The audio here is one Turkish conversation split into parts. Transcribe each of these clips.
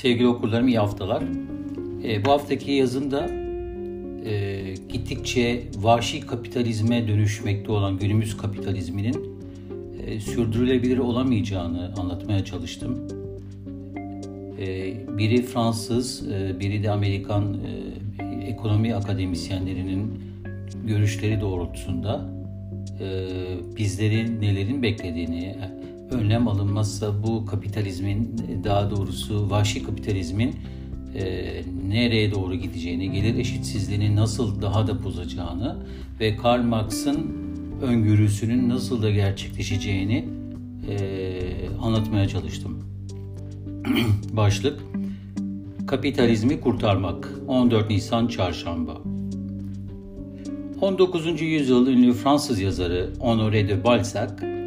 Sevgili okurlarım iyi haftalar. E, bu haftaki yazımda e, gittikçe vahşi kapitalizme dönüşmekte olan günümüz kapitalizminin e, sürdürülebilir olamayacağını anlatmaya çalıştım. E, biri Fransız, e, biri de Amerikan e, ekonomi akademisyenlerinin görüşleri doğrultusunda e, bizlerin nelerin beklediğini, önlem alınmazsa bu kapitalizmin daha doğrusu vahşi kapitalizmin e, nereye doğru gideceğini, gelir eşitsizliğini nasıl daha da bozacağını ve Karl Marx'ın öngörüsünün nasıl da gerçekleşeceğini e, anlatmaya çalıştım. Başlık Kapitalizmi kurtarmak 14 Nisan Çarşamba 19. yüzyıl ünlü Fransız yazarı Honoré de Balzac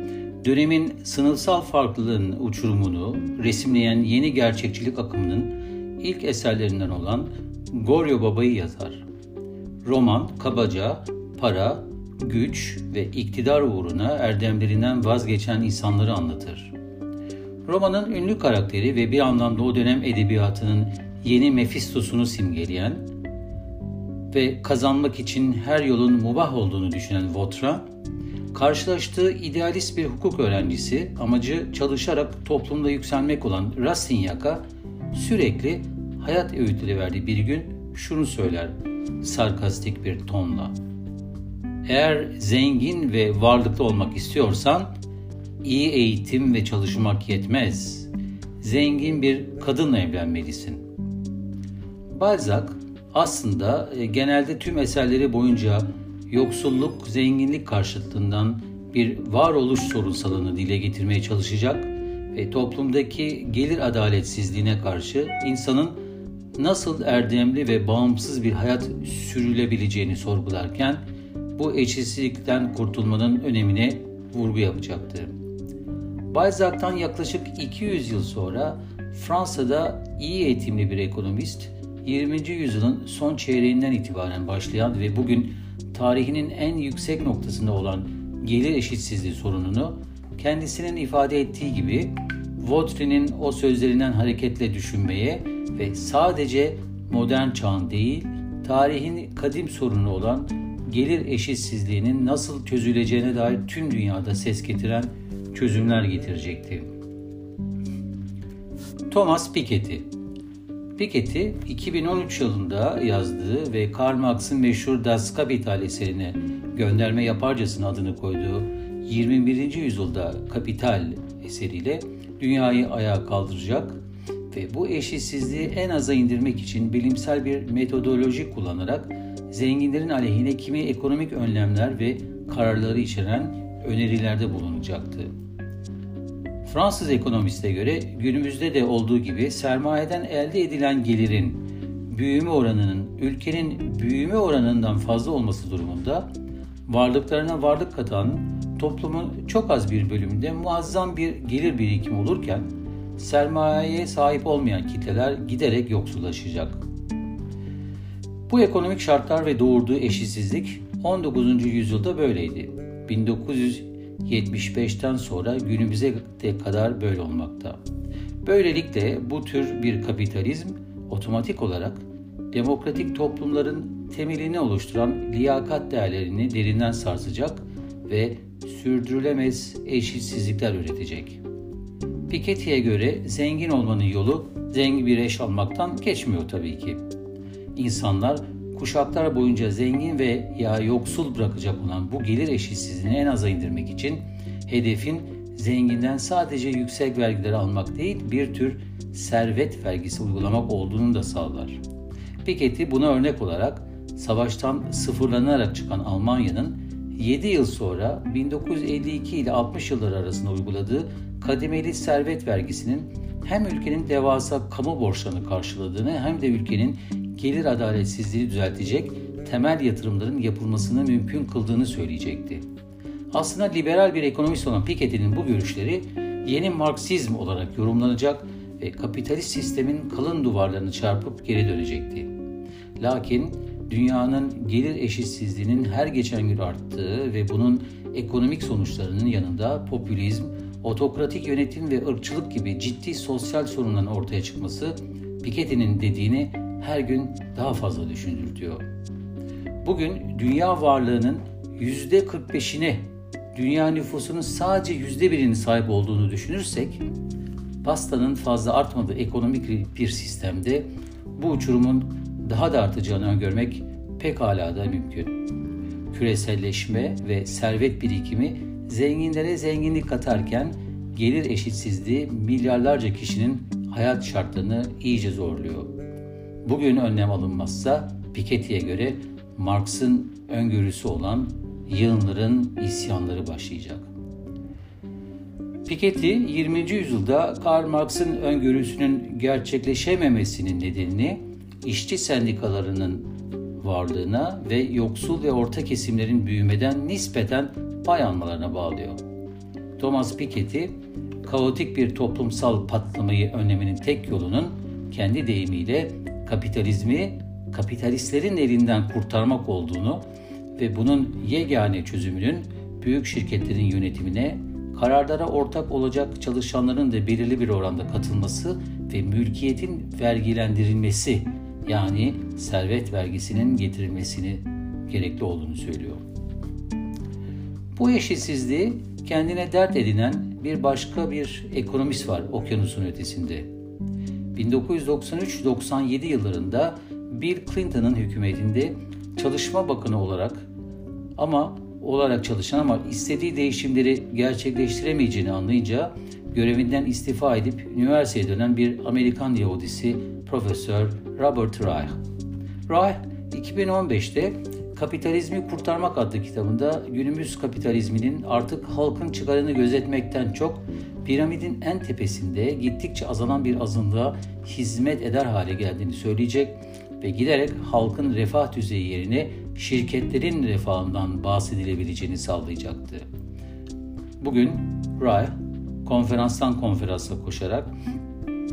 dönemin sınıfsal farklılığın uçurumunu resimleyen yeni gerçekçilik akımının ilk eserlerinden olan Goryo Baba'yı yazar. Roman kabaca para, güç ve iktidar uğruna erdemlerinden vazgeçen insanları anlatır. Romanın ünlü karakteri ve bir anlamda o dönem edebiyatının yeni Mefistos'unu simgeleyen ve kazanmak için her yolun mubah olduğunu düşünen Vautrin, karşılaştığı idealist bir hukuk öğrencisi amacı çalışarak toplumda yükselmek olan Rastignac'a sürekli hayat öğütleri verdiği bir gün şunu söyler sarkastik bir tonla. Eğer zengin ve varlıklı olmak istiyorsan iyi eğitim ve çalışmak yetmez. Zengin bir kadınla evlenmelisin. Balzac aslında e, genelde tüm eserleri boyunca yoksulluk, zenginlik karşıtlığından bir varoluş sorunsalını dile getirmeye çalışacak ve toplumdaki gelir adaletsizliğine karşı insanın nasıl erdemli ve bağımsız bir hayat sürülebileceğini sorgularken bu eşitsizlikten kurtulmanın önemine vurgu yapacaktı. Balzac'tan yaklaşık 200 yıl sonra Fransa'da iyi eğitimli bir ekonomist 20. yüzyılın son çeyreğinden itibaren başlayan ve bugün tarihinin en yüksek noktasında olan gelir eşitsizliği sorununu kendisinin ifade ettiği gibi Vautrin'in o sözlerinden hareketle düşünmeye ve sadece modern çağın değil, tarihin kadim sorunu olan gelir eşitsizliğinin nasıl çözüleceğine dair tüm dünyada ses getiren çözümler getirecekti. Thomas Piketty Piketty 2013 yılında yazdığı ve Karl Marx'ın meşhur Das Kapital eserine gönderme yaparcasına adını koyduğu 21. yüzyılda Kapital eseriyle dünyayı ayağa kaldıracak ve bu eşitsizliği en aza indirmek için bilimsel bir metodoloji kullanarak zenginlerin aleyhine kimi ekonomik önlemler ve kararları içeren önerilerde bulunacaktı. Fransız ekonomiste göre günümüzde de olduğu gibi sermayeden elde edilen gelirin büyüme oranının ülkenin büyüme oranından fazla olması durumunda varlıklarına varlık katan toplumun çok az bir bölümünde muazzam bir gelir birikimi olurken sermayeye sahip olmayan kitleler giderek yoksullaşacak. Bu ekonomik şartlar ve doğurduğu eşitsizlik 19. yüzyılda böyleydi. 1975'ten sonra günümüze de kadar böyle olmakta. Böylelikle bu tür bir kapitalizm otomatik olarak demokratik toplumların temelini oluşturan liyakat değerlerini derinden sarsacak ve sürdürülemez eşitsizlikler üretecek. Piketty'ye göre zengin olmanın yolu zengin bir eş almaktan geçmiyor tabii ki. İnsanlar kuşaklar boyunca zengin ve ya yoksul bırakacak olan bu gelir eşitsizliğini en aza indirmek için hedefin zenginden sadece yüksek vergileri almak değil bir tür servet vergisi uygulamak olduğunu da sağlar. Piketty buna örnek olarak savaştan sıfırlanarak çıkan Almanya'nın 7 yıl sonra 1952 ile 60 yıllar arasında uyguladığı kademeli servet vergisinin hem ülkenin devasa kamu borçlarını karşıladığını hem de ülkenin gelir adaletsizliği düzeltecek temel yatırımların yapılmasını mümkün kıldığını söyleyecekti. Aslında liberal bir ekonomist olan Piketty'nin bu görüşleri yeni Marksizm olarak yorumlanacak ve kapitalist sistemin kalın duvarlarını çarpıp geri dönecekti. Lakin dünyanın gelir eşitsizliğinin her geçen gün arttığı ve bunun ekonomik sonuçlarının yanında popülizm, otokratik yönetim ve ırkçılık gibi ciddi sosyal sorunların ortaya çıkması Piketty'nin dediğini her gün daha fazla düşündürtüyor. Bugün dünya varlığının yüzde 45'ine dünya nüfusunun sadece yüzde birinin sahip olduğunu düşünürsek, pastanın fazla artmadığı ekonomik bir sistemde bu uçurumun daha da artacağını öngörmek pekala da mümkün. Küreselleşme ve servet birikimi zenginlere zenginlik katarken gelir eşitsizliği milyarlarca kişinin hayat şartlarını iyice zorluyor. Bugün önlem alınmazsa Piketty'ye göre Marx'ın öngörüsü olan yığınların isyanları başlayacak. Piketty 20. yüzyılda Karl Marx'ın öngörüsünün gerçekleşememesinin nedenini işçi sendikalarının varlığına ve yoksul ve orta kesimlerin büyümeden nispeten pay almalarına bağlıyor. Thomas Piketty, kaotik bir toplumsal patlamayı önlemenin tek yolunun kendi deyimiyle kapitalizmi kapitalistlerin elinden kurtarmak olduğunu ve bunun yegane çözümünün büyük şirketlerin yönetimine, kararlara ortak olacak çalışanların da belirli bir oranda katılması ve mülkiyetin vergilendirilmesi yani servet vergisinin getirilmesini gerekli olduğunu söylüyor. Bu eşitsizliği kendine dert edinen bir başka bir ekonomist var okyanusun ötesinde. 1993-97 yıllarında Bill Clinton'ın hükümetinde Çalışma Bakanı olarak ama olarak çalışan ama istediği değişimleri gerçekleştiremeyeceğini anlayınca görevinden istifa edip üniversiteye dönen bir Amerikan Yahudisi Profesör Robert Reich. Reich 2015'te Kapitalizmi Kurtarmak adlı kitabında günümüz kapitalizminin artık halkın çıkarını gözetmekten çok piramidin en tepesinde gittikçe azalan bir azınlığa hizmet eder hale geldiğini söyleyecek ve giderek halkın refah düzeyi yerine şirketlerin refahından bahsedilebileceğini sağlayacaktı. Bugün Ray konferanstan konferansa koşarak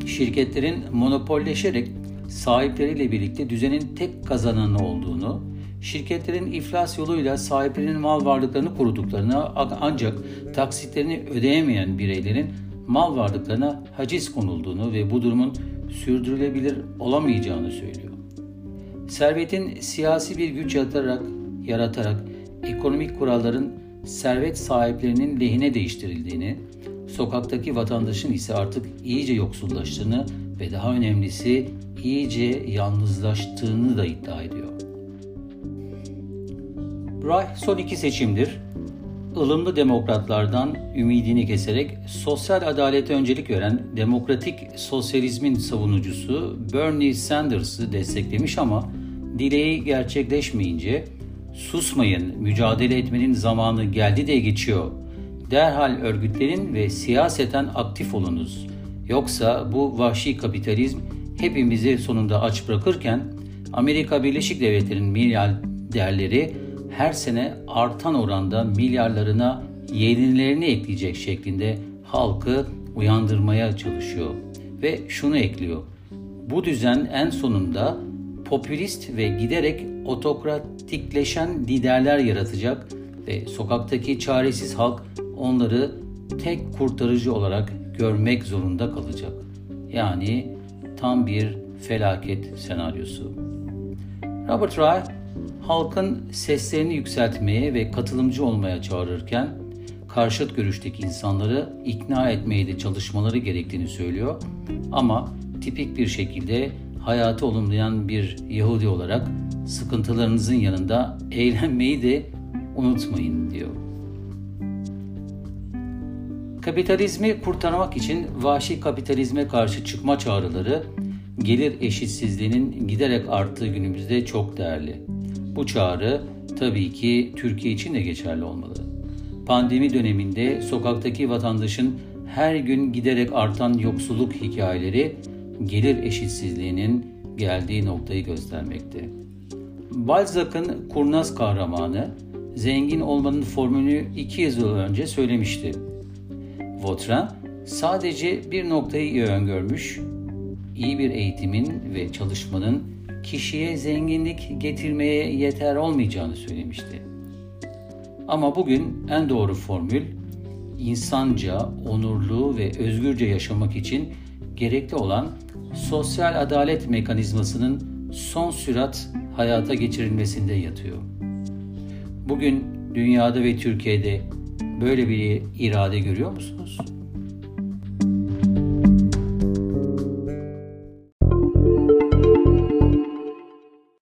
şirketlerin monopolleşerek sahipleriyle birlikte düzenin tek kazananı olduğunu, şirketlerin iflas yoluyla sahiplerinin mal varlıklarını koruduklarını ancak taksitlerini ödeyemeyen bireylerin mal varlıklarına haciz konulduğunu ve bu durumun sürdürülebilir olamayacağını söylüyor. Servetin siyasi bir güç yaratarak, yaratarak ekonomik kuralların servet sahiplerinin lehine değiştirildiğini, sokaktaki vatandaşın ise artık iyice yoksullaştığını ve daha önemlisi iyice yalnızlaştığını da iddia ediyor. Reich son iki seçimdir ılımlı demokratlardan ümidini keserek sosyal adalete öncelik veren demokratik sosyalizmin savunucusu Bernie Sanders'ı desteklemiş ama dileği gerçekleşmeyince susmayın, mücadele etmenin zamanı geldi de geçiyor. Derhal örgütlerin ve siyaseten aktif olunuz. Yoksa bu vahşi kapitalizm hepimizi sonunda aç bırakırken Amerika Birleşik Devletleri'nin milyar değerleri her sene artan oranda milyarlarına yenilerini ekleyecek şeklinde halkı uyandırmaya çalışıyor. Ve şunu ekliyor. Bu düzen en sonunda popülist ve giderek otokratikleşen liderler yaratacak ve sokaktaki çaresiz halk onları tek kurtarıcı olarak görmek zorunda kalacak. Yani tam bir felaket senaryosu. Robert Ray halkın seslerini yükseltmeye ve katılımcı olmaya çağırırken karşıt görüşteki insanları ikna etmeye de çalışmaları gerektiğini söylüyor. Ama tipik bir şekilde hayatı olumlayan bir Yahudi olarak sıkıntılarınızın yanında eğlenmeyi de unutmayın diyor. Kapitalizmi kurtarmak için vahşi kapitalizme karşı çıkma çağrıları gelir eşitsizliğinin giderek arttığı günümüzde çok değerli. Bu çağrı tabii ki Türkiye için de geçerli olmalı. Pandemi döneminde sokaktaki vatandaşın her gün giderek artan yoksulluk hikayeleri gelir eşitsizliğinin geldiği noktayı göstermekte. Balzac'ın kurnaz kahramanı zengin olmanın formülünü iki yıl önce söylemişti. Vautrin sadece bir noktayı iyi öngörmüş, iyi bir eğitimin ve çalışmanın kişiye zenginlik getirmeye yeter olmayacağını söylemişti. Ama bugün en doğru formül insanca, onurlu ve özgürce yaşamak için gerekli olan sosyal adalet mekanizmasının son sürat hayata geçirilmesinde yatıyor. Bugün dünyada ve Türkiye'de böyle bir irade görüyor musunuz?